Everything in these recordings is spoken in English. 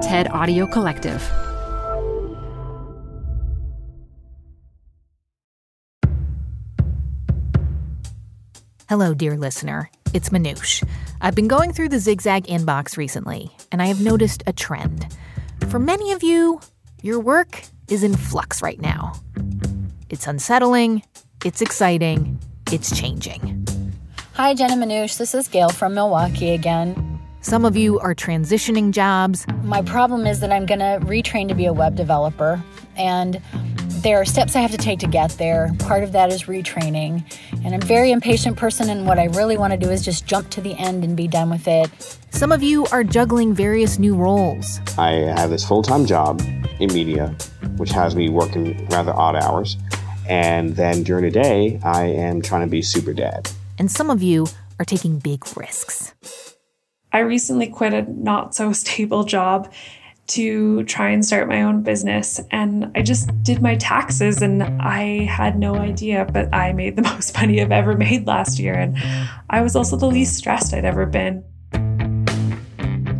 TED Audio Collective. Hello, dear listener. It's Manoush. I've been going through the Zigzag inbox recently, and I have noticed a trend. For many of you, your work is in flux right now. It's unsettling, it's exciting, it's changing. Hi, Jenna Manoush. This is Gail from Milwaukee again. Some of you are transitioning jobs. My problem is that I'm going to retrain to be a web developer, and there are steps I have to take to get there. Part of that is retraining. And I'm a very impatient person, and what I really want to do is just jump to the end and be done with it. Some of you are juggling various new roles. I have this full time job in media, which has me working rather odd hours. And then during the day, I am trying to be super dad. And some of you are taking big risks. I recently quit a not so stable job to try and start my own business. And I just did my taxes and I had no idea, but I made the most money I've ever made last year. And I was also the least stressed I'd ever been.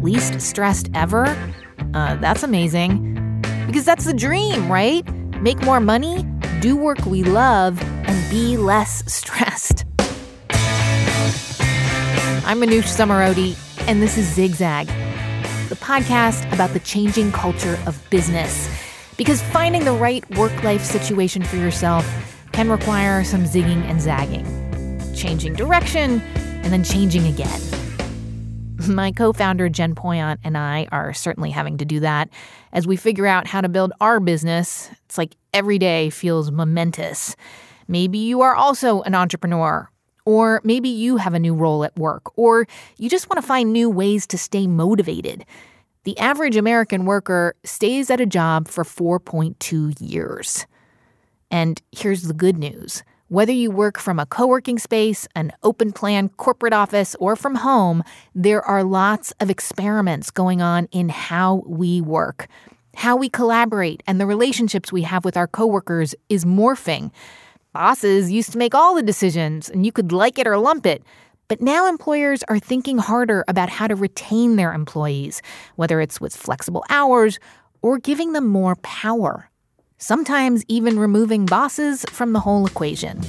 Least stressed ever? Uh, that's amazing. Because that's the dream, right? Make more money, do work we love, and be less stressed. I'm Manoush Zomorodi, and this is Zigzag the podcast about the changing culture of business. Because finding the right work life situation for yourself can require some zigging and zagging, changing direction, and then changing again. My co founder, Jen Poyant, and I are certainly having to do that as we figure out how to build our business. It's like every day feels momentous. Maybe you are also an entrepreneur or maybe you have a new role at work, or you just want to find new ways to stay motivated. The average American worker stays at a job for 4.2 years. And here's the good news whether you work from a co working space, an open plan corporate office, or from home, there are lots of experiments going on in how we work. How we collaborate and the relationships we have with our coworkers is morphing. Bosses used to make all the decisions, and you could like it or lump it. But now employers are thinking harder about how to retain their employees, whether it's with flexible hours or giving them more power. Sometimes even removing bosses from the whole equation.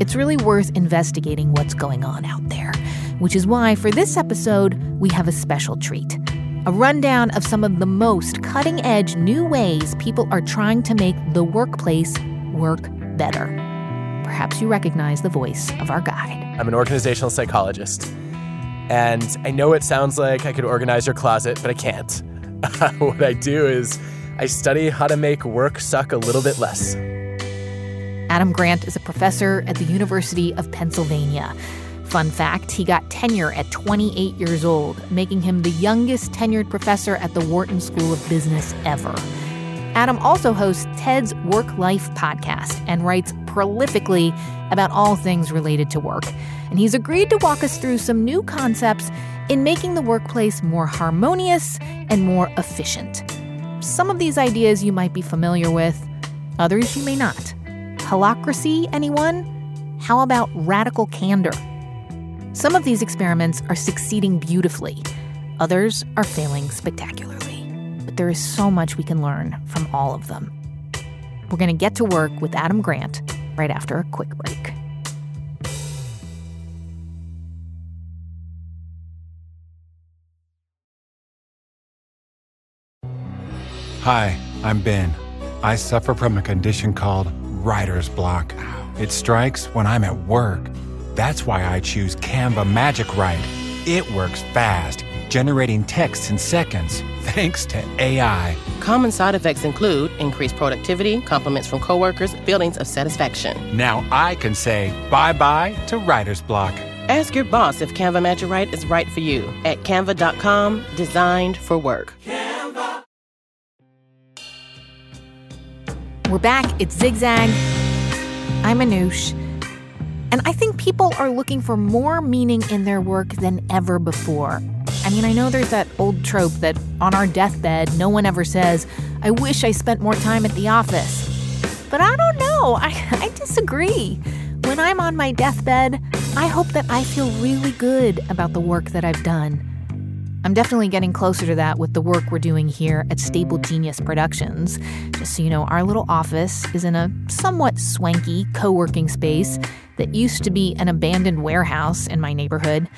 It's really worth investigating what's going on out there, which is why for this episode, we have a special treat a rundown of some of the most cutting edge new ways people are trying to make the workplace work better. Perhaps you recognize the voice of our guide. I'm an organizational psychologist. And I know it sounds like I could organize your closet, but I can't. what I do is I study how to make work suck a little bit less. Adam Grant is a professor at the University of Pennsylvania. Fun fact he got tenure at 28 years old, making him the youngest tenured professor at the Wharton School of Business ever. Adam also hosts TED's Work Life podcast and writes prolifically about all things related to work. And he's agreed to walk us through some new concepts in making the workplace more harmonious and more efficient. Some of these ideas you might be familiar with, others you may not. Holacracy, anyone? How about radical candor? Some of these experiments are succeeding beautifully, others are failing spectacularly there is so much we can learn from all of them. We're going to get to work with Adam Grant right after a quick break. Hi, I'm Ben. I suffer from a condition called writer's block. It strikes when I'm at work. That's why I choose Canva Magic Write. It works fast, generating texts in seconds thanks to AI. Common side effects include increased productivity, compliments from coworkers, feelings of satisfaction. Now I can say bye bye to writer's block. Ask your boss if Canva Magic Write is right for you at canva.com, designed for work. Canva. We're back. It's Zigzag. I'm Manoush. And I think people are looking for more meaning in their work than ever before. I mean, I know there's that old trope that on our deathbed, no one ever says, I wish I spent more time at the office. But I don't know. I, I disagree. When I'm on my deathbed, I hope that I feel really good about the work that I've done. I'm definitely getting closer to that with the work we're doing here at Stable Genius Productions. Just so you know, our little office is in a somewhat swanky co working space that used to be an abandoned warehouse in my neighborhood.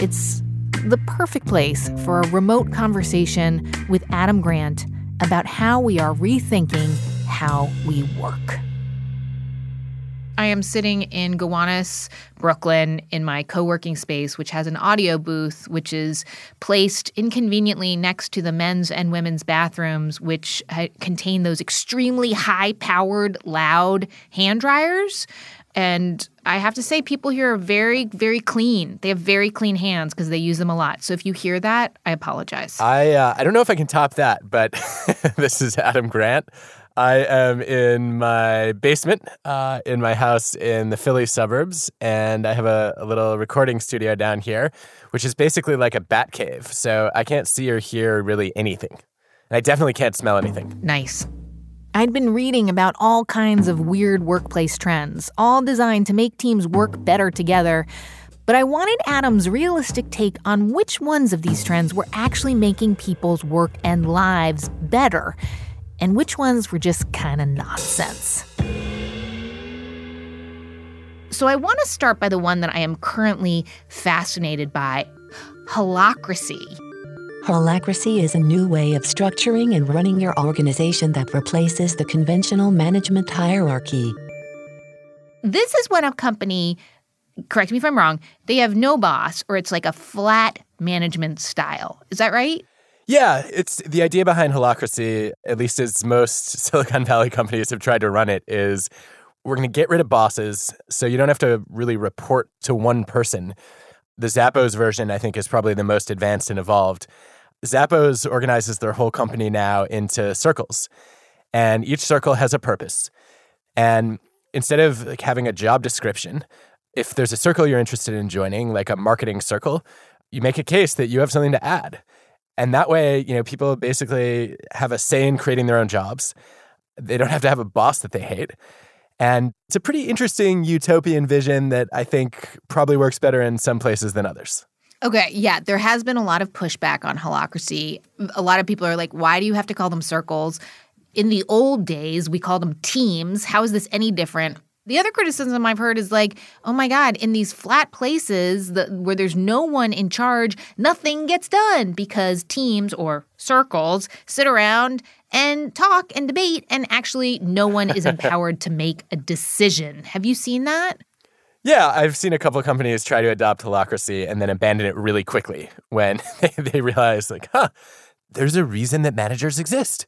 It's the perfect place for a remote conversation with Adam Grant about how we are rethinking how we work. I am sitting in Gowanus, Brooklyn, in my co working space, which has an audio booth, which is placed inconveniently next to the men's and women's bathrooms, which ha- contain those extremely high powered, loud hand dryers. And I have to say, people here are very, very clean. They have very clean hands because they use them a lot. So if you hear that, I apologize. I uh, I don't know if I can top that, but this is Adam Grant. I am in my basement uh, in my house in the Philly suburbs, and I have a, a, little recording studio down here, which is basically like a bat cave. So I can't see or hear really anything. And I definitely can't smell anything. Nice. I'd been reading about all kinds of weird workplace trends, all designed to make teams work better together. But I wanted Adam's realistic take on which ones of these trends were actually making people's work and lives better and which ones were just kind of nonsense. So I want to start by the one that I am currently fascinated by holacracy. Holacracy is a new way of structuring and running your organization that replaces the conventional management hierarchy. This is when a company, correct me if I'm wrong, they have no boss or it's like a flat management style. Is that right? Yeah, it's the idea behind holacracy, at least as most Silicon Valley companies have tried to run it, is we're going to get rid of bosses so you don't have to really report to one person. The Zappos version, I think, is probably the most advanced and evolved. Zappos organizes their whole company now into circles, and each circle has a purpose. And instead of like having a job description, if there's a circle you're interested in joining, like a marketing circle, you make a case that you have something to add. And that way, you know, people basically have a say in creating their own jobs. They don't have to have a boss that they hate. And it's a pretty interesting utopian vision that I think probably works better in some places than others. Okay, yeah, there has been a lot of pushback on holacracy. A lot of people are like, why do you have to call them circles? In the old days, we called them teams. How is this any different? The other criticism I've heard is like, oh my God, in these flat places that, where there's no one in charge, nothing gets done because teams or circles sit around and talk and debate, and actually no one is empowered to make a decision. Have you seen that? Yeah, I've seen a couple of companies try to adopt holacracy and then abandon it really quickly when they realize, like, huh, there's a reason that managers exist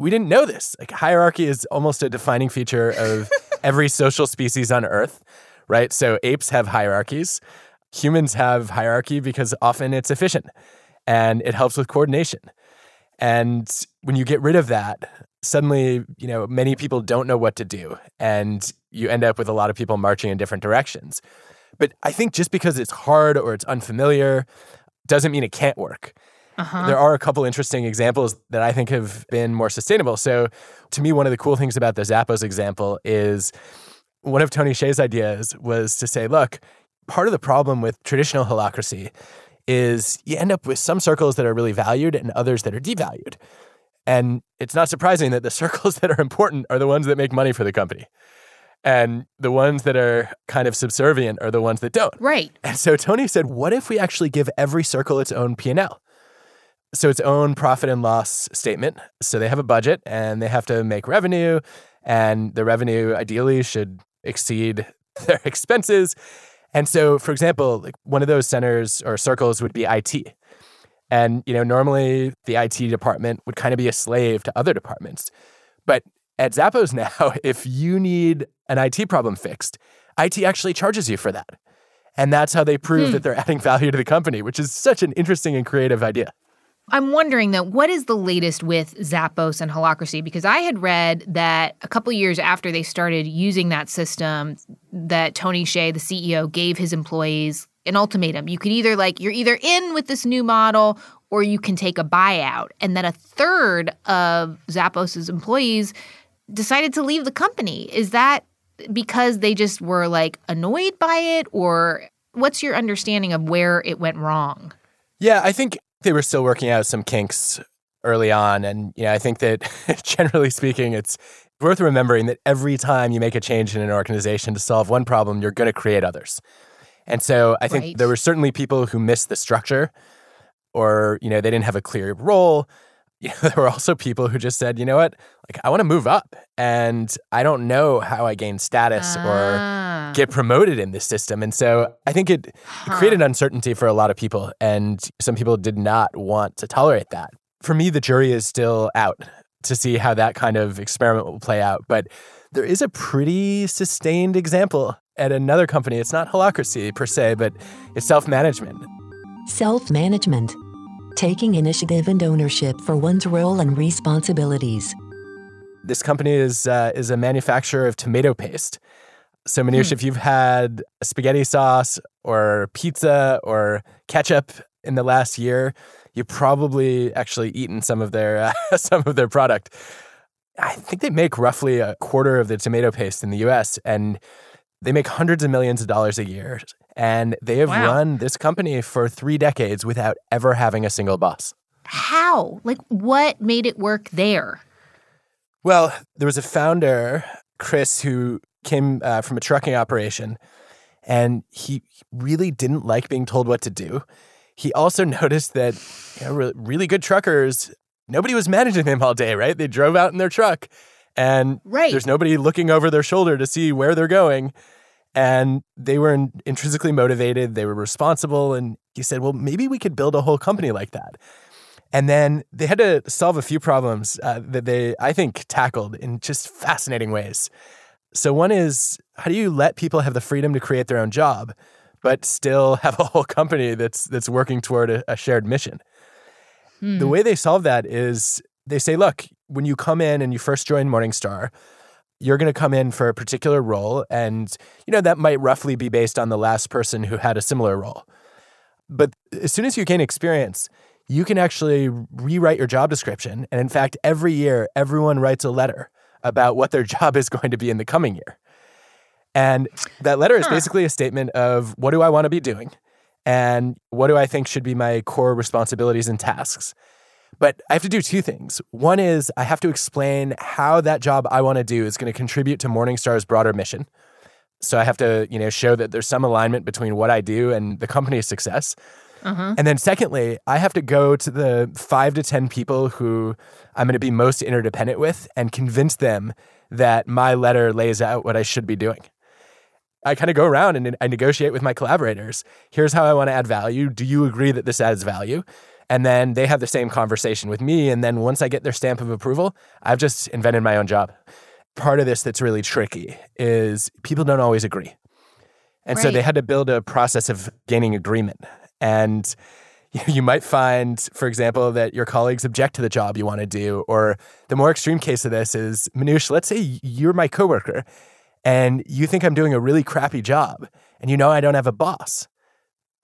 we didn't know this. Like hierarchy is almost a defining feature of every social species on Earth, right? So apes have hierarchies. Humans have hierarchy because often it's efficient and it helps with coordination. And when you get rid of that, suddenly, you know, many people don't know what to do and you end up with a lot of people marching in different directions. But I think just because it's hard or it's unfamiliar doesn't mean it can't work. Uh-huh. There are a couple interesting examples that I think have been more sustainable. So, to me, one of the cool things about the Zappos example is one of Tony Hsieh's ideas was to say, look, part of the problem with traditional holacracy is you end up with some circles that are really valued and others that are devalued. And it's not surprising that the circles that are important are the ones that make money for the company. And the ones that are kind of subservient are the ones that don't. Right. And so Tony said, what if we actually give every circle its own P&L? so its own profit and loss statement. So they have a budget and they have to make revenue, and the revenue ideally should exceed their expenses. And so, for example, like one of those centers or circles would be IT. And you know, normally the IT department would kind of be a slave to other departments. But at Zappos now, if you need an IT problem fixed, IT actually charges you for that. And that's how they prove hmm. that they're adding value to the company, which is such an interesting and creative idea. I'm wondering though, what is the latest with Zappos and Holacracy? Because I had read that a couple years after they started using that system, that Tony Hsieh, the CEO, gave his employees an ultimatum. You could either like you're either in with this new model or you can take a buyout. And that a third of Zappos's employees decided to leave the company. Is that because they just were like annoyed by it or what's your understanding of where it went wrong? Yeah, I think they were still working out some kinks early on. And, you know, I think that generally speaking, it's worth remembering that every time you make a change in an organization to solve one problem, you're going to create others. And so I think Right. there were certainly people who missed the structure or, you know, they didn't have a clear role. You know, there were also people who just said, you know what, like I want to move up and I don't know how I gain status or Ah. get promoted in this system. And so I think it, it created uncertainty for a lot of people. And some people did not want to tolerate that. For me, the jury is still out to see how that kind of experiment will play out. But there is a pretty sustained example at another company. It's not holacracy per se, but it's self management. Self management. Taking initiative and ownership for one's role and responsibilities. This company is uh, is a manufacturer of tomato paste. So, Manoush, if you've had spaghetti sauce or pizza or ketchup in the last year, you probably actually eaten some of their uh, some of their product. I think they make roughly a quarter of the tomato paste in the U.S. and they make hundreds of millions of dollars a year. And they have Wow. run this company for three decades without ever having a single boss. How? Like, what made it work there? Well, there was a founder, Chris, who came uh, from a trucking operation, and he really didn't like being told what to do. He also noticed that you know, really good truckers, nobody was managing them all day, right? They drove out in their truck, and Right. there's nobody looking over their shoulder to see where they're going. And they were in- intrinsically motivated, they were responsible. And he said, well, maybe we could build a whole company like that. And then they had to solve a few problems uh, that they, I think, tackled in just fascinating ways. So, one is how do you let people have the freedom to create their own job, but still have a whole company that's that's working toward a, a shared mission? The way they solve that is they say, look, when you come in and you first join Morning Star, you're going to come in for a particular role, and you know that might roughly be based on the last person who had a similar role. But as soon as you gain experience, you can actually rewrite your job description. And in fact, every year, everyone writes a letter about what their job is going to be in the coming year. And that letter is basically a statement of what do I want to be doing? And what do I think should be my core responsibilities and tasks? But I have to do two things. One is I have to explain how that job I want to do is going to contribute to Morning Star's broader mission. So I have to, you know, show that there's some alignment between what I do and the company's success. Uh-huh. And then secondly, I have to go to the 5 to 10 people who I'm going to be most interdependent with and convince them that my letter lays out what I should be doing. I kind of go around and I negotiate with my collaborators. Here's how I want to add value. Do you agree that this adds value? And then they have the same conversation with me. And then once I get their stamp of approval, I've just invented my own job. Part of this that's really tricky is people don't always agree. And so they had to build a process of gaining agreement. And you might find, for example, that your colleagues object to the job you want to do. Or the more extreme case of this is, Manoush, let's say you're my coworker and you think I'm doing a really crappy job and you know I don't have a boss.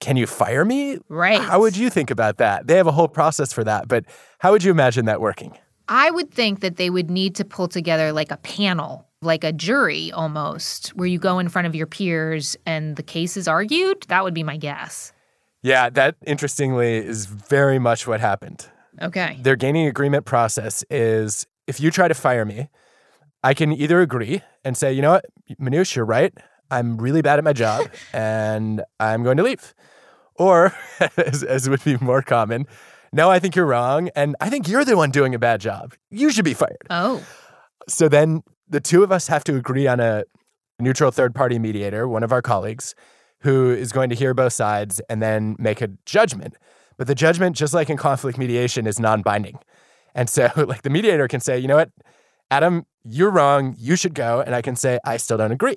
Can you fire me? Right. How would you think about that? They have a whole process for that, but how would you imagine that working? I would think that they would need to pull together like a panel, like a jury almost, where you go in front of your peers and the case is argued. That would be my guess. Yeah, that interestingly is very much what happened. Okay. Their gaining agreement process is if you try to fire me, I can either agree and say, you know what, Manoush, you're right. I'm really bad at my job and I'm going to leave. Or, as, as would be more common, no, I think you're wrong. And I think you're the one doing a bad job. You should be fired. Oh, So then the two of us have to agree on a neutral third party mediator, one of our colleagues, who is going to hear both sides and then make a judgment. But the judgment, just like in conflict mediation, is non binding. And so, like, the mediator can say, you know what, Adam, you're wrong. You should go. And I can say, I still don't agree.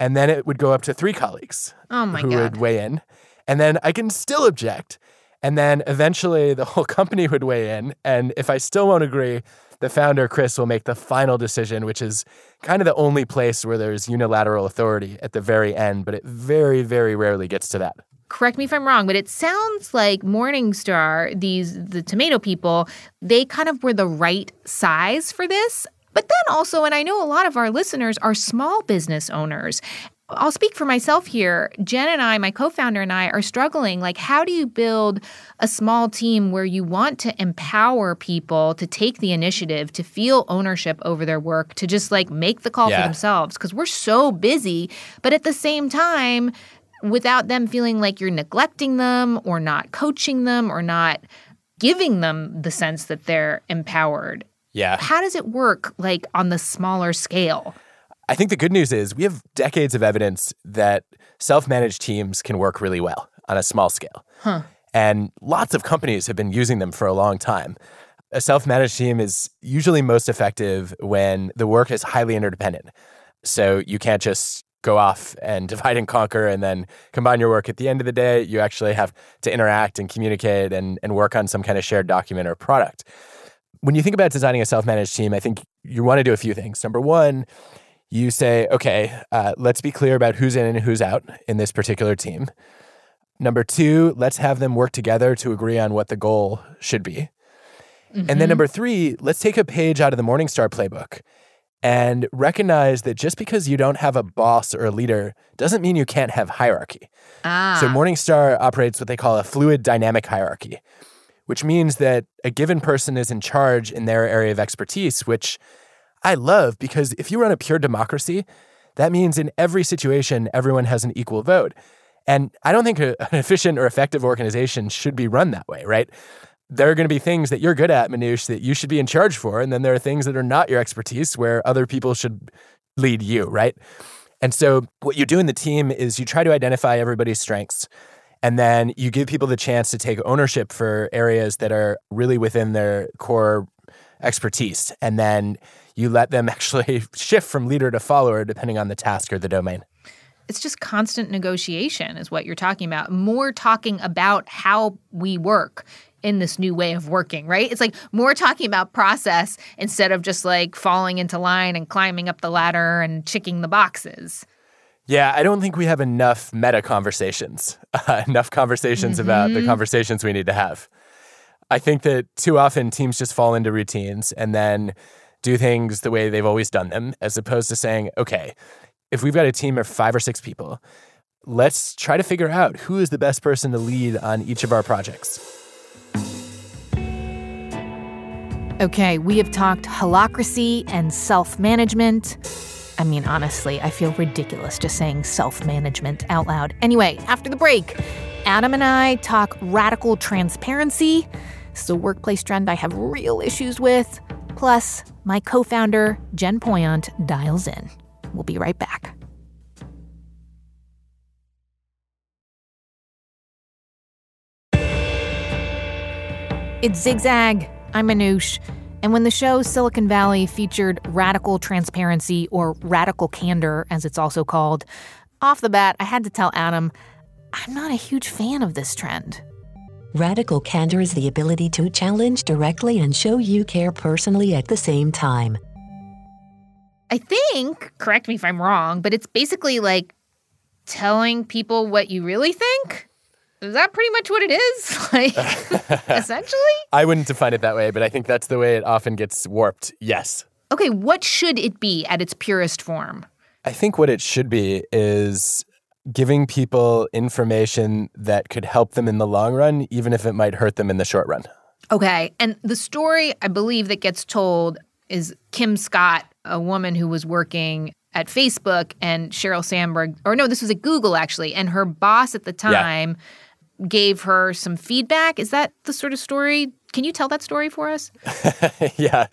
And then it would go up to three colleagues oh my who God. would weigh in. And then I can still object. And then eventually the whole company would weigh in. And if I still won't agree, the founder, Chris, will make the final decision, which is kind of the only place where there's unilateral authority at the very end. But it very, very rarely gets to that. correct me if I'm wrong, but it sounds like Morning Star, these the tomato people, they kind of were the right size for this. But then also, and I know a lot of our listeners are small business owners. I'll speak for myself here. Jen and I, my co founder and I, are struggling. Like, how do you build a small team where you want to empower people to take the initiative, to feel ownership over their work, to just like make the call Yeah. for themselves? Because we're so busy. But at the same time, without them feeling like you're neglecting them or not coaching them or not giving them the sense that they're empowered. Yeah. How does it work like on the smaller scale? I think the good news is we have decades of evidence that self managed teams can work really well on a small scale. And lots of companies have been using them for a long time. A self managed team is usually most effective when the work is highly interdependent. So you can't just go off and divide and conquer and then combine your work at the end of the day. You actually have to interact and communicate and, and work on some kind of shared document or product. When you think about designing a self managed team, I think you want to do a few things. Number one, you say, okay, uh, let's be clear about who's in and who's out in this particular team. Number two, let's have them work together to agree on what the goal should be. And then number three, let's take a page out of the Morning Star playbook and recognize that just because you don't have a boss or a leader doesn't mean you can't have hierarchy. Ah. So Morning Star operates what they call a fluid dynamic hierarchy, which means that a given person is in charge in their area of expertise, which I love because if you run a pure democracy, that means in every situation, everyone has an equal vote. And I don't think a, an efficient or effective organization should be run that way, right? There are going to be things that you're good at, Manoush, that you should be in charge for. And then there are things that are not your expertise where other people should lead you, right? And so what you do in the team is you try to identify everybody's strengths. And then you give people the chance to take ownership for areas that are really within their core expertise. And then you let them actually shift from leader to follower depending on the task or the domain. it's just constant negotiation is what you're talking about more talking about how we work in this new way of working right it's like more talking about process instead of just like falling into line and climbing up the ladder and checking the boxes Yeah, I don't think we have enough meta conversations, uh, enough conversations about the conversations we need to have. I think that too often teams just fall into routines and then do things the way they've always done them, as opposed to saying, okay, if we've got a team of five or six people, let's try to figure out who is the best person to lead on each of our projects. okay we have talked holacracy and self-management i mean honestly i feel ridiculous just saying self-management out loud. Anyway after the break adam and i talk radical transparency. This is a workplace trend i have real issues with. Plus my co-founder jen poyant dials in. We'll be right back. It's Zigzag. I'm Manoush. And when the show Silicon Valley featured radical transparency, or radical candor, as it's also called, off the bat, I had to tell Adam, I'm not a huge fan of this trend. Radical candor is the ability to challenge directly and show you care personally at the same time. I think, correct me if I'm wrong, but it's basically like telling people what you really think. Is that pretty much what it is? Like, essentially? I wouldn't define it that way, but I think that's the way it often gets warped. Yes. Okay, what should it be at its purest form? I think what it should be is giving people information that could help them in the long run, even if it might hurt them in the short run. Okay. And the story I believe that gets told is Kim Scott, a woman who was working at Facebook, and Sheryl Sandberg, or no, this was at Google actually, and her boss at the time gave her some feedback. Is that the sort of story? Can you tell that story for us? yeah.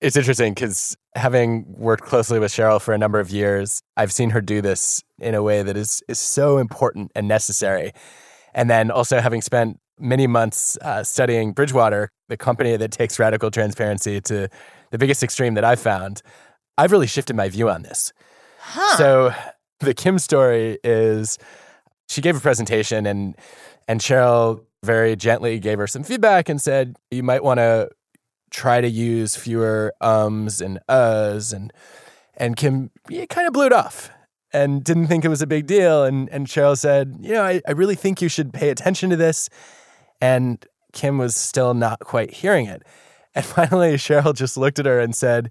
It's interesting because having worked closely with Sheryl for a number of years, I've seen her do this in a way that is, is so important and necessary. And then also having spent many months uh, studying Bridgewater, the company that takes radical transparency to the biggest extreme that I've found, I've really shifted my view on this. So the Kim story is she gave a presentation and and Sheryl very gently gave her some feedback and said you might want to try to use fewer ums and uhs and and Kim kind of blew it off and didn't think it was a big deal. And and Sheryl said you know I, I really think you should pay attention to this and Kim was still not quite hearing it. And finally Sheryl just looked at her and said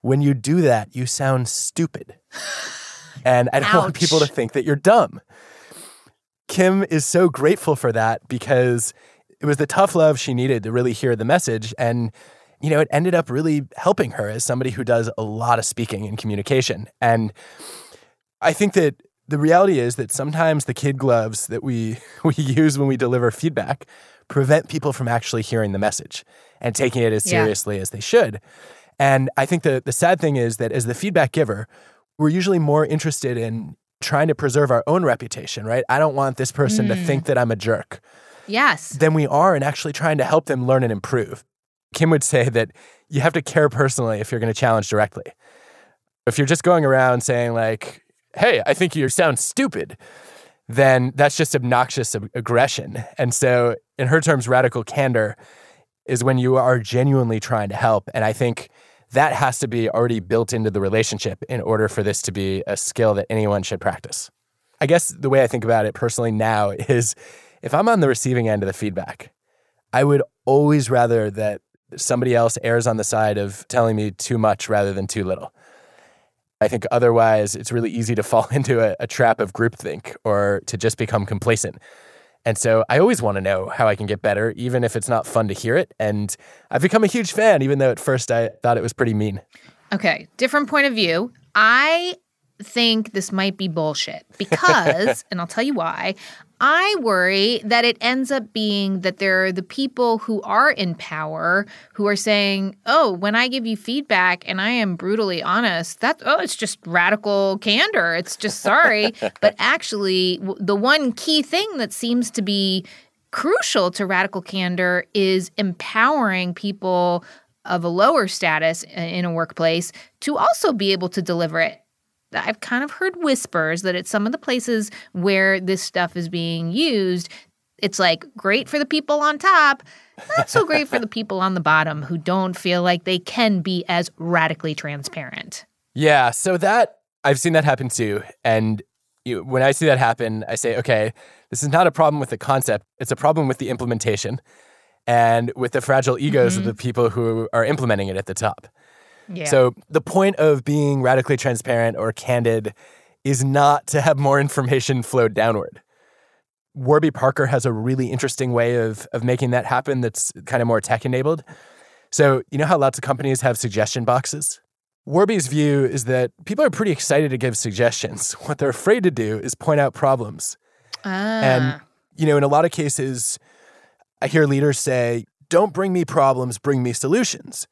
when you do that you sound stupid. And I don't want people to think that you're dumb. Kim is so grateful for that because it was the tough love she needed to really hear the message. And, you know, it ended up really helping her as somebody who does a lot of speaking and communication. And I think that the reality is that sometimes the kid gloves that we, we use when we deliver feedback prevent people from actually hearing the message and taking it as seriously yeah. as they should. And I think the, the sad thing is that as the feedback giver, we're usually more interested in trying to preserve our own reputation, right? I don't want this person mm. to think that I'm a jerk. Yes. Than we are in actually trying to help them learn and improve. Kim would say that you have to care personally if you're going to challenge directly. If you're just going around saying, like, hey, I think you sound stupid, then that's just obnoxious aggression. And so, in her terms, radical candor is when you are genuinely trying to help. And I think that has to be already built into the relationship in order for this to be a skill that anyone should practice. I guess the way I think about it personally now is if I'm on the receiving end of the feedback, I would always rather that somebody else errs on the side of telling me too much rather than too little. I think otherwise it's really easy to fall into a, a trap of groupthink or to just become complacent. And so I always want to know how I can get better, even if it's not fun to hear it. And I've become a huge fan, even though at first I thought it was pretty mean. Okay, different point of view. I think this might be bullshit because, and I'll tell you why, I worry that it ends up being that there are the people who are in power who are saying, "Oh, when I give you feedback and I am brutally honest, that oh, it's just radical candor. It's just sorry." but actually, the one key thing that seems to be crucial to radical candor is empowering people of a lower status in a workplace to also be able to deliver it I've kind of heard whispers that at some of the places where this stuff is being used, it's like great for the people on top, not so great for the people on the bottom who don't feel like they can be as radically transparent. Yeah, so that I've seen that happen too. And you, when I see that happen, I say, okay, this is not a problem with the concept, it's a problem with the implementation and with the fragile egos mm-hmm. of the people who are implementing it at the top. Yeah. So the point of being radically transparent or candid is not to have more information flow downward. Warby Parker has a really interesting way of of making that happen that's kind of more tech enabled. So, you know how lots of companies have suggestion boxes? Warby's view is that people are pretty excited to give suggestions. What they're afraid to do is point out problems. Ah. And, you know, in a lot of cases, I hear leaders say, don't bring me problems, bring me solutions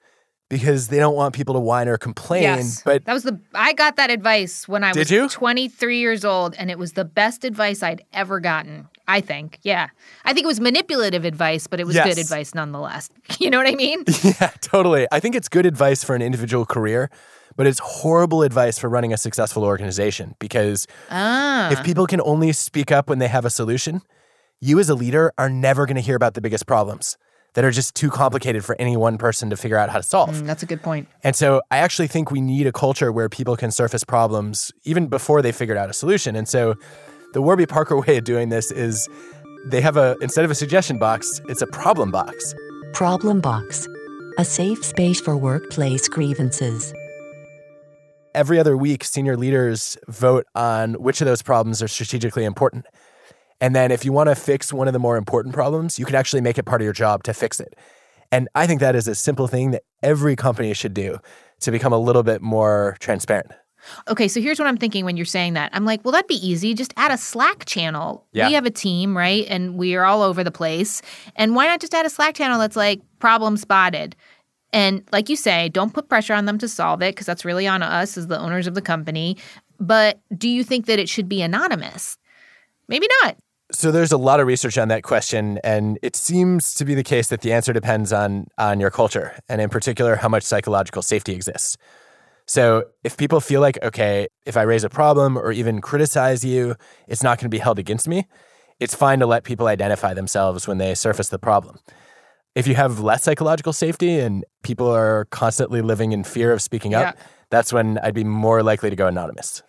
because they don't want people to whine or complain. Yes. But that was the I got that advice when I was you? 23 years old and it was the best advice I'd ever gotten. I think. Yeah. I think it was manipulative advice, but it was yes. good advice nonetheless. You know what I mean? Yeah, totally. I think it's good advice for an individual career, but it's horrible advice for running a successful organization because ah. if people can only speak up when they have a solution, you as a leader are never going to hear about the biggest problems that are just too complicated for any one person to figure out how to solve. Mm, that's a good point. And so I actually think we need a culture where people can surface problems even before they figured out a solution. And so the Warby Parker way of doing this is they have a instead of a suggestion box, it's a problem box. Problem box. A safe space for workplace grievances. Every other week, senior leaders vote on which of those problems are strategically important. And then if you want to fix one of the more important problems, you can actually make it part of your job to fix it. And I think that is a simple thing that every company should do to become a little bit more transparent. Okay, so here's what I'm thinking when you're saying that. I'm like, well, that'd be easy. Just add a Slack channel. Yeah. We have a team, right? And we are all over the place. And why not just add a Slack channel that's like problem spotted? And like you say, don't put pressure on them to solve it because that's really on us as the owners of the company. But do you think that it should be anonymous? Maybe not. So there's a lot of research on that question, and it seems to be the case that the answer depends on on your culture, and in particular, how much psychological safety exists. So if people feel like, okay, if I raise a problem or even criticize you, it's not going to be held against me, it's fine to let people identify themselves when they surface the problem. If you have less psychological safety and people are constantly living in fear of speaking yeah. up, that's when I'd be more likely to go anonymous.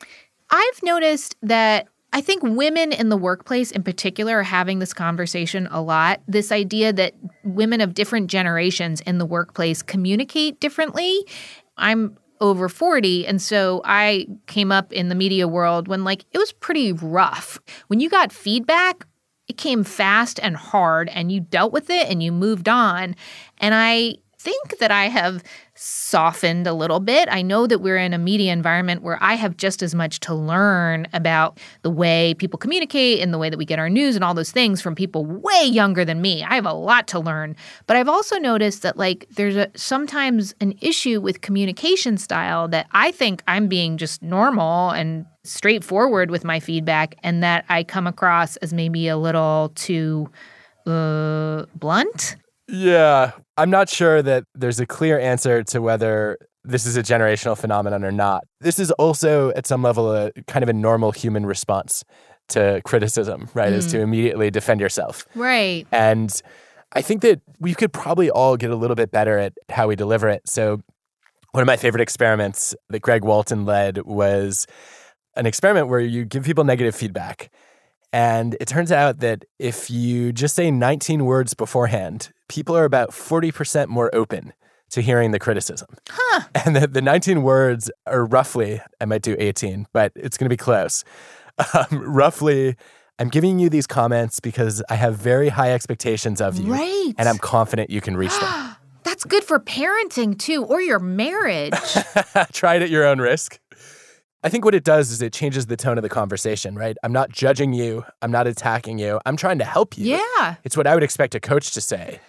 I've noticed that I think women in the workplace in particular are having this conversation a lot. This idea that women of different generations in the workplace communicate differently. I'm over 40 and so I came up in the media world when like it was pretty rough. When you got feedback, it came fast and hard and you dealt with it and you moved on. And I think that I have softened a little bit. I know that we're in a media environment where I have just as much to learn about the way people communicate and the way that we get our news and all those things from people way younger than me. I have a lot to learn. But I've also noticed that like there's a sometimes an issue with communication style that I think I'm being just normal and straightforward with my feedback and that I come across as maybe a little too uh, blunt. Yeah, I'm not sure that there's a clear answer to whether this is a generational phenomenon or not. This is also, at some level, a kind of a normal human response to criticism, right? Mm. Is to mm. immediately defend yourself. Right. And I think that we could probably all get a little bit better at how we deliver it. So, one of my favorite experiments that Greg Walton led was an experiment where you give people negative feedback. And it turns out that if you just say 19 words beforehand, people are about 40% more open to hearing the criticism. Huh. And the, the 19 words are roughly, I might do 18, but it's going to be close. Um, roughly, I'm giving you these comments because I have very high expectations of you. Right. And I'm confident you can reach them. That's good for parenting too, or your marriage. Try it at your own risk. I think what it does is it changes the tone of the conversation, right? I'm not judging you. I'm not attacking you. I'm trying to help you. Yeah. It's what I would expect a coach to say.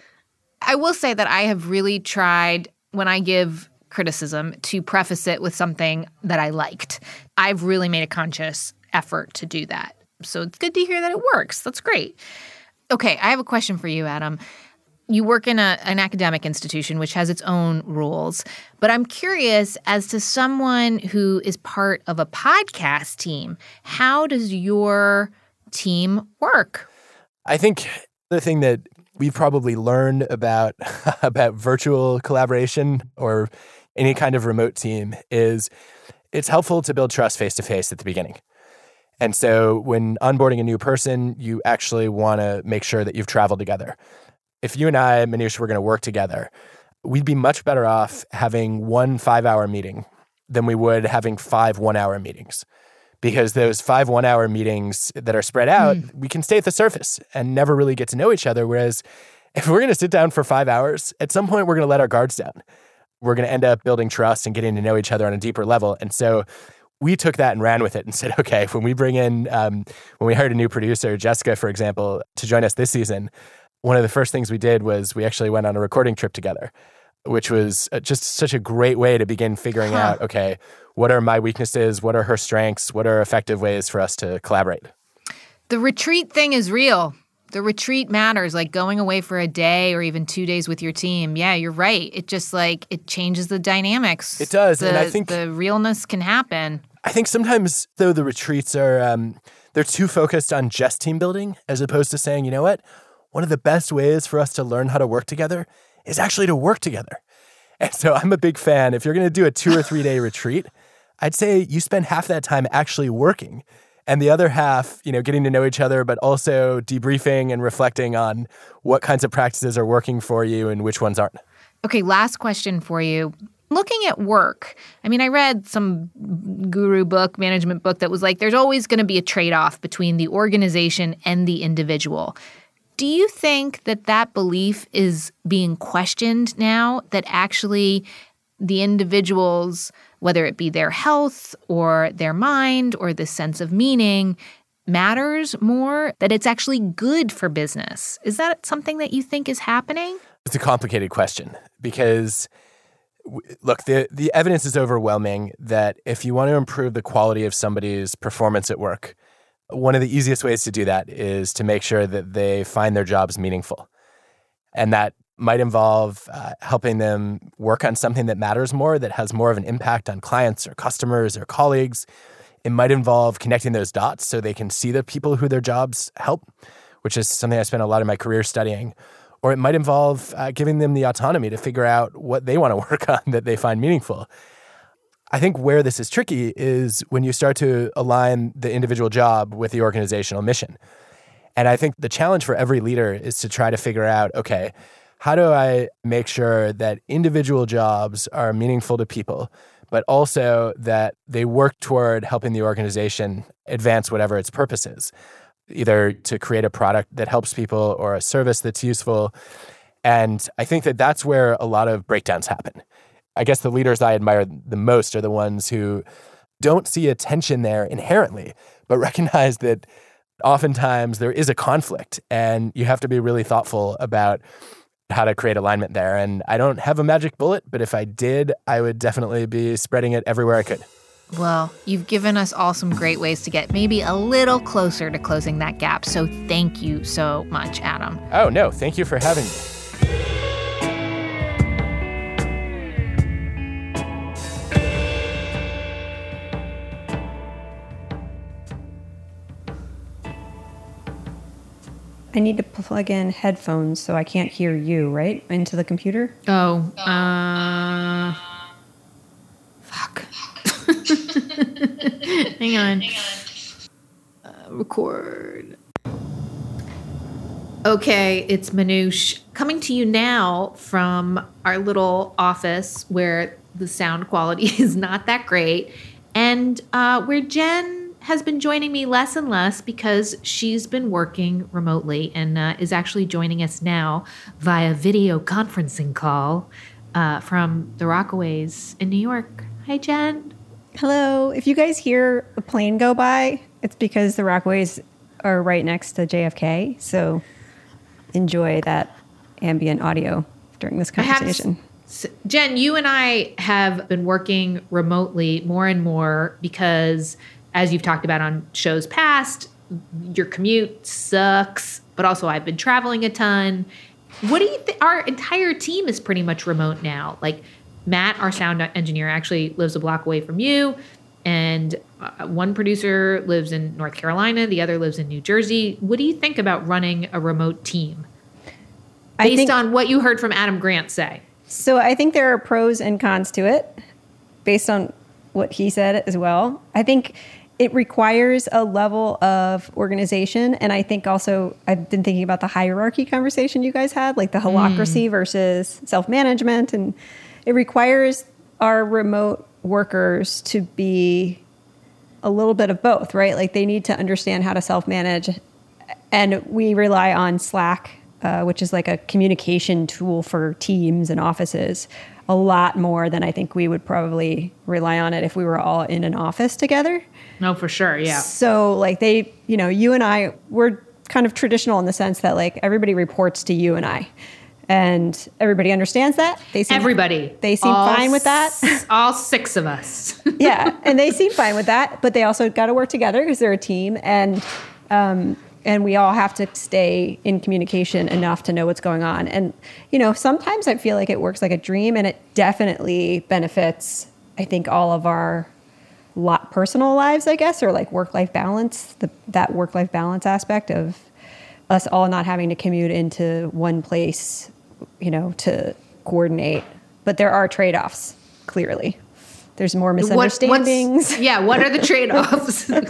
I will say that I have really tried when I give criticism to preface it with something that I liked. I've really made a conscious effort to do that. So it's good to hear that it works. That's great. Okay, I have a question for you, Adam you work in a, an academic institution which has its own rules but i'm curious as to someone who is part of a podcast team how does your team work? I think the thing that we've probably learned about about virtual collaboration or any kind of remote team is it's helpful to build trust face to face at the beginning. And so when onboarding a new person you actually want to make sure that you've traveled together if you and I, Manoush, were going to work together, we'd be much better off having one five hour meeting than we would having five one hour meetings. Because those five one hour meetings that are spread out, mm. we can stay at the surface and never really get to know each other. Whereas if we're going to sit down for five hours, at some point we're going to let our guards down. We're going to end up building trust and getting to know each other on a deeper level. And so we took that and ran with it and said, okay, when we bring in, um, when we hired a new producer, Jessica, for example, to join us this season, one of the first things we did was we actually went on a recording trip together, which was uh, just such a great way to begin figuring huh. out okay, what are my weaknesses? What are her strengths? What are effective ways for us to collaborate? The retreat thing is real. The retreat matters, like going away for a day or even two days with your team. Yeah, you're right. It just like it changes the dynamics. It does, the, and I think the realness can happen. I think sometimes though the retreats are um, they're too focused on just team building as opposed to saying, you know what, one of the best ways for us to learn how to work together is actually to work together. And so I'm a big fan. If you're going to do a two or three day retreat, I'd say you spend half that time actually working and the other half, you know, getting to know each other, but also debriefing and reflecting on what kinds of practices are working for you and which ones aren't. Okay, last question for you. Looking at work, I mean, I read some guru book, management book that was like, there's always going to be a trade off between the organization and the individual. Do you think that that belief is being questioned now that actually the individuals, whether it be their health or their mind or the sense of meaning, matters more, that it's actually good for business? Is that something that you think is happening? It's a complicated question because look, the, the evidence is overwhelming that if you want to improve the quality of somebody's performance at work, one of the easiest ways to do that is to make sure that they find their jobs meaningful. And that might involve uh, helping them work on something that matters more, that has more of an impact on clients or customers or colleagues. It might involve connecting those dots so they can see the people who their jobs help, which is something I spent a lot of my career studying. Or it might involve uh, giving them the autonomy to figure out what they want to work on that they find meaningful. I think where this is tricky is when you start to align the individual job with the organizational mission. And I think the challenge for every leader is to try to figure out okay, how do I make sure that individual jobs are meaningful to people, but also that they work toward helping the organization advance whatever its purpose is, either to create a product that helps people or a service that's useful. And I think that that's where a lot of breakdowns happen. I guess the leaders I admire the most are the ones who don't see a tension there inherently, but recognize that oftentimes there is a conflict and you have to be really thoughtful about how to create alignment there. And I don't have a magic bullet, but if I did, I would definitely be spreading it everywhere I could. Well, you've given us all some great ways to get maybe a little closer to closing that gap. So thank you so much, Adam. Oh, no, thank you for having me. I need to plug in headphones so I can't hear you, right? Into the computer? Oh, uh. Fuck. Hang on. Uh, record. Okay, it's Manoush coming to you now from our little office where the sound quality is not that great and uh, where Jen has been joining me less and less because she's been working remotely and uh, is actually joining us now via video conferencing call uh, from the Rockaways in New York. Hi, Jen. Hello. If you guys hear a plane go by, it's because the Rockaways are right next to JFK. So enjoy that ambient audio during this conversation. Jen, you and I have been working remotely more and more because as you've talked about on shows past, your commute sucks, but also I've been traveling a ton. What do you think? Our entire team is pretty much remote now. Like Matt, our sound engineer, actually lives a block away from you. And uh, one producer lives in North Carolina, the other lives in New Jersey. What do you think about running a remote team? Based think, on what you heard from Adam Grant say. So I think there are pros and cons to it based on what he said as well. I think it requires a level of organization. And I think also, I've been thinking about the hierarchy conversation you guys had, like the holacracy mm. versus self management. And it requires our remote workers to be a little bit of both, right? Like they need to understand how to self manage. And we rely on Slack, uh, which is like a communication tool for teams and offices, a lot more than I think we would probably rely on it if we were all in an office together. No, for sure. Yeah. So like they, you know, you and I, we're kind of traditional in the sense that like everybody reports to you and I. And everybody understands that. They seem everybody. They seem all fine with that. S- all six of us. yeah, and they seem fine with that. But they also got to work together because they're a team, and um, and we all have to stay in communication enough to know what's going on. And you know, sometimes I feel like it works like a dream, and it definitely benefits. I think all of our lot personal lives, I guess, or like work life balance, the, that work life balance aspect of us all not having to commute into one place, you know, to coordinate. But there are trade offs, clearly. There's more misunderstandings. What, yeah, what are the trade offs? well,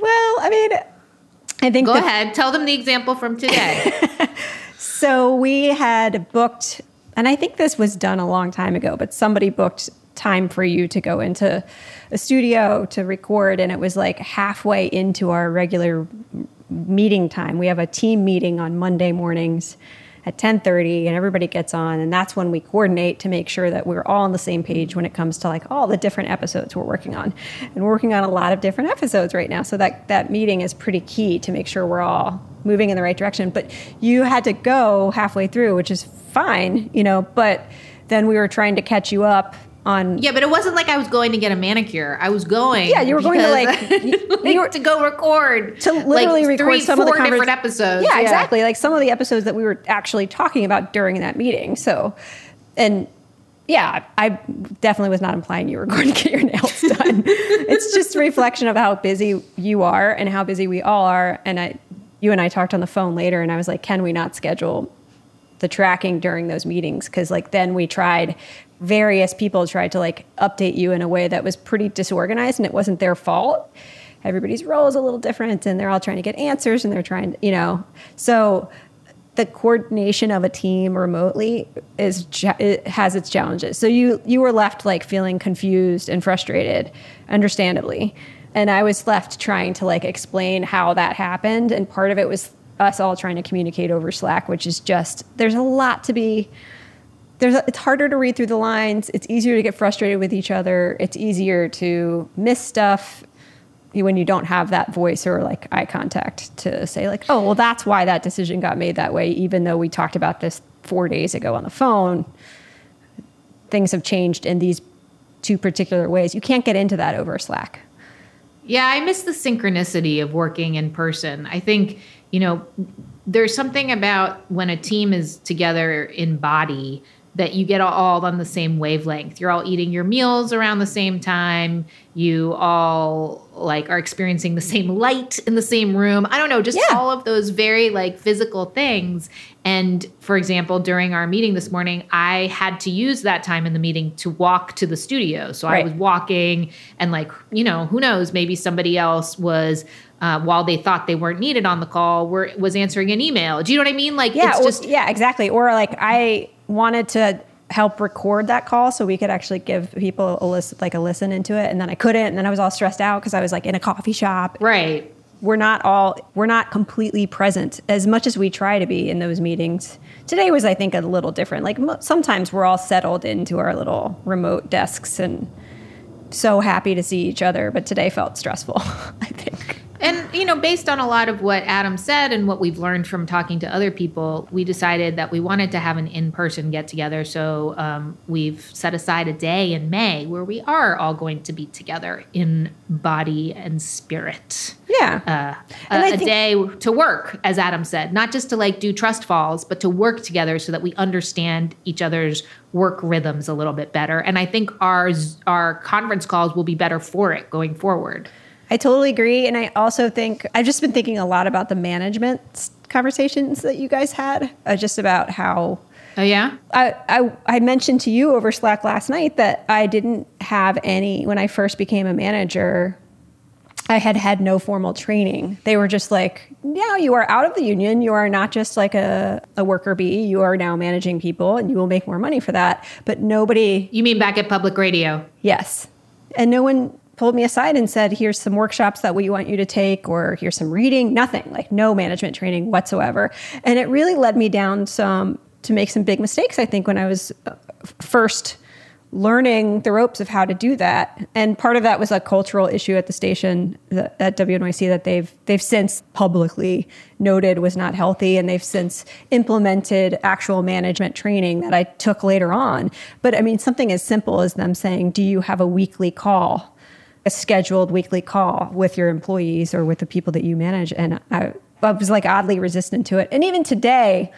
I mean, I think. Go the, ahead, tell them the example from today. so we had booked, and I think this was done a long time ago, but somebody booked time for you to go into a studio to record and it was like halfway into our regular meeting time we have a team meeting on monday mornings at 10:30 and everybody gets on and that's when we coordinate to make sure that we're all on the same page when it comes to like all the different episodes we're working on. And we're working on a lot of different episodes right now. So that that meeting is pretty key to make sure we're all moving in the right direction. But you had to go halfway through, which is fine, you know, but then we were trying to catch you up on yeah but it wasn't like i was going to get a manicure i was going yeah you were going to like you were to go record to literally like record three, some four of the conver- different episodes yeah, yeah exactly like some of the episodes that we were actually talking about during that meeting so and yeah, I definitely was not implying you were going to get your nails done. it's just a reflection of how busy you are and how busy we all are. And I, you and I talked on the phone later, and I was like, can we not schedule the tracking during those meetings? Because like then we tried various people tried to like update you in a way that was pretty disorganized and it wasn't their fault everybody's role is a little different and they're all trying to get answers and they're trying you know so the coordination of a team remotely is it has its challenges. So you you were left like feeling confused and frustrated, understandably. And I was left trying to like explain how that happened and part of it was us all trying to communicate over Slack, which is just there's a lot to be there's it's harder to read through the lines. It's easier to get frustrated with each other. It's easier to miss stuff when you don't have that voice or like eye contact to say like, oh, well, that's why that decision got made that way. Even though we talked about this four days ago on the phone, things have changed in these two particular ways. You can't get into that over Slack. Yeah, I miss the synchronicity of working in person. I think you know, there's something about when a team is together in body that you get all on the same wavelength. You're all eating your meals around the same time. You all like are experiencing the same light in the same room. I don't know, just yeah. all of those very like physical things. And for example, during our meeting this morning, I had to use that time in the meeting to walk to the studio. So right. I was walking and like, you know, who knows, maybe somebody else was uh, while they thought they weren't needed on the call, were was answering an email. Do you know what I mean? Like, yeah, it's just yeah, exactly. Or like I wanted to help record that call so we could actually give people a list like a listen into it, and then I couldn't, and then I was all stressed out because I was like in a coffee shop. Right. We're not all we're not completely present as much as we try to be in those meetings. Today was, I think, a little different. Like sometimes we're all settled into our little remote desks and so happy to see each other, but today felt stressful. I think. And, you know, based on a lot of what Adam said and what we've learned from talking to other people, we decided that we wanted to have an in person get together. So um, we've set aside a day in May where we are all going to be together in body and spirit. Yeah. Uh, a, a day to work, as Adam said, not just to like do trust falls, but to work together so that we understand each other's work rhythms a little bit better. And I think our, our conference calls will be better for it going forward. I totally agree. And I also think I've just been thinking a lot about the management conversations that you guys had, uh, just about how. Oh yeah. I, I I mentioned to you over Slack last night that I didn't have any when I first became a manager. I had had no formal training. They were just like, now you are out of the union. You are not just like a, a worker bee. You are now managing people, and you will make more money for that." But nobody. You mean back at public radio? Yes, and no one pulled me aside and said, here's some workshops that we want you to take, or here's some reading, nothing, like no management training whatsoever. And it really led me down some to make some big mistakes, I think, when I was uh, first learning the ropes of how to do that. And part of that was a cultural issue at the station at WNYC that they've they've since publicly noted was not healthy and they've since implemented actual management training that I took later on. But I mean something as simple as them saying, "Do you have a weekly call?" A scheduled weekly call with your employees or with the people that you manage. And I, I was like oddly resistant to it. And even today,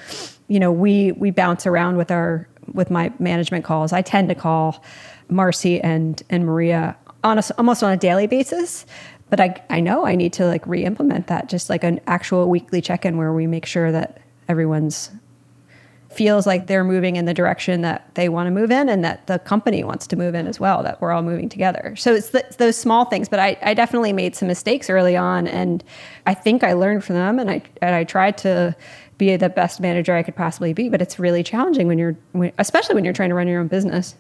you know, we we bounce around with our with my management calls. I tend to call Marcy and and Maria on a, almost on a daily basis. But I, I know I need to like re-implement that, just like an actual weekly check-in where we make sure that everyone's feels like they're moving in the direction that they want to move in and that the company wants to move in as well, that we're all moving together. So it's, the, it's those small things, but I, I, definitely made some mistakes early on and I think I learned from them and I, and I tried to be the best manager I could possibly be, but it's really challenging when you're, when, especially when you're trying to run your own business.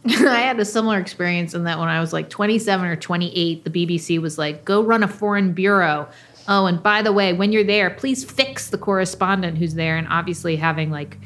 I had a similar experience in that when I was like 27 or 28, the BBC was like, go run a foreign bureau. Oh, and by the way, when you're there, please fix the correspondent who's there. And obviously having like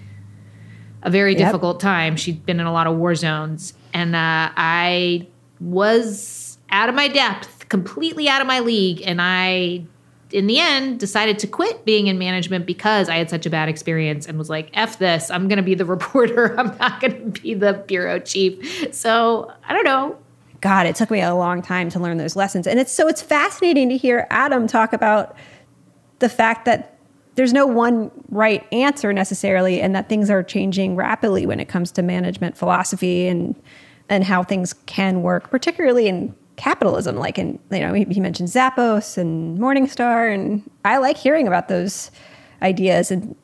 a very yep. difficult time. She'd been in a lot of war zones. And uh, I was out of my depth, completely out of my league. And I, in the end, decided to quit being in management because I had such a bad experience and was like, F this, I'm going to be the reporter. I'm not going to be the bureau chief. So I don't know. God, it took me a long time to learn those lessons. And it's so it's fascinating to hear Adam talk about the fact that there's no one right answer necessarily, and that things are changing rapidly when it comes to management philosophy and and how things can work, particularly in capitalism. Like in you know, he mentioned Zappos and Morning Star, and I like hearing about those ideas and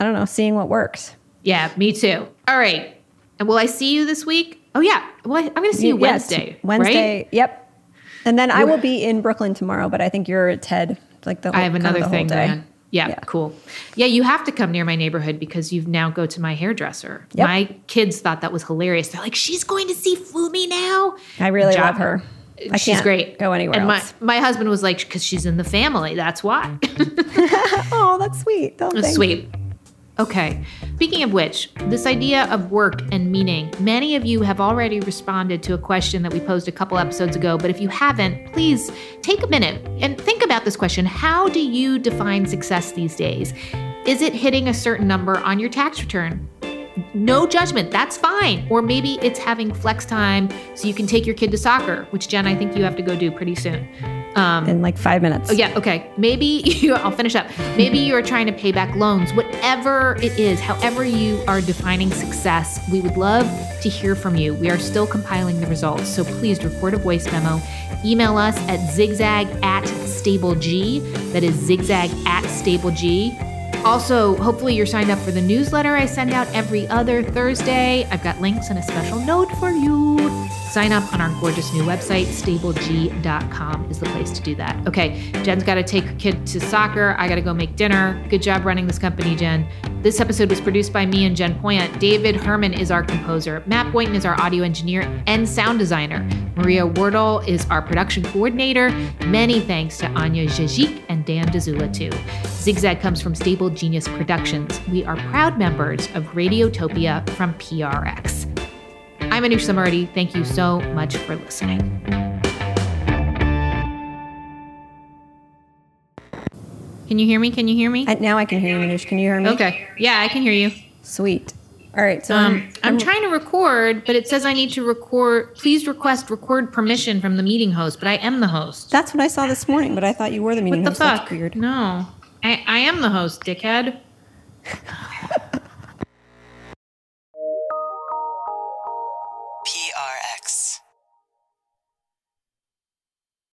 I don't know, seeing what works. Yeah, me too. All right, and will I see you this week? Oh yeah, well I'm going to see you Wednesday. Yes, Wednesday. Right? Yep. And then I will be in Brooklyn tomorrow, but I think you're at TED like the whole, I have another kind of thing. Man. Yeah, Yeah. cool. Yeah, you have to come near my neighborhood because you now go to my hairdresser. Yep. My kids thought that was hilarious. They're like, she's going to see Fumi now. I really Job- love her. Uh, I She's great. go anywhere and else. My, my husband was like, because she's in the family. That's why. oh, that's sweet. That's thanks. sweet. Okay. Speaking of which, this idea of work and meaning, many of you have already responded to a question that we posed a couple episodes ago. But if you haven't, please take a minute and think about this question How do you define success these days? Is it hitting a certain number on your tax return? No judgment, that's fine. Or maybe it's having flex time so you can take your kid to soccer, which Jen, I think you have to go do pretty soon. Um, In like five minutes. Oh, yeah, okay. Maybe you, I'll finish up. Maybe you're trying to pay back loans. Whatever it is, however you are defining success, we would love to hear from you. We are still compiling the results, so please record a voice memo. Email us at zigzag at stableg. That is zigzag at stableg. Also, hopefully you're signed up for the newsletter I send out every other Thursday. I've got links and a special note for you. Sign up on our gorgeous new website, stableg.com is the place to do that. Okay, Jen's got to take her kid to soccer. I got to go make dinner. Good job running this company, Jen. This episode was produced by me and Jen Poyant. David Herman is our composer. Matt Boynton is our audio engineer and sound designer. Maria Wardle is our production coordinator. Many thanks to Anya Jajik and Dan Dzula, too. Zigzag comes from Stable Genius Productions. We are proud members of Radiotopia from PRX. I'm Manoush Zomorodi. Thank you so much for listening. Can you hear me? Can you hear me? I, now I can hear you, Manoush. Can you hear me? Okay. Yeah, I can hear you. Sweet. All right. So Um, I'm, I'm trying to record, but it says I need to record. Please request record permission from the meeting host, but I am the host. That's what I saw this morning, but I thought you were the meeting host. What the host. That's fuck? weird. No. I, I am the host, dickhead.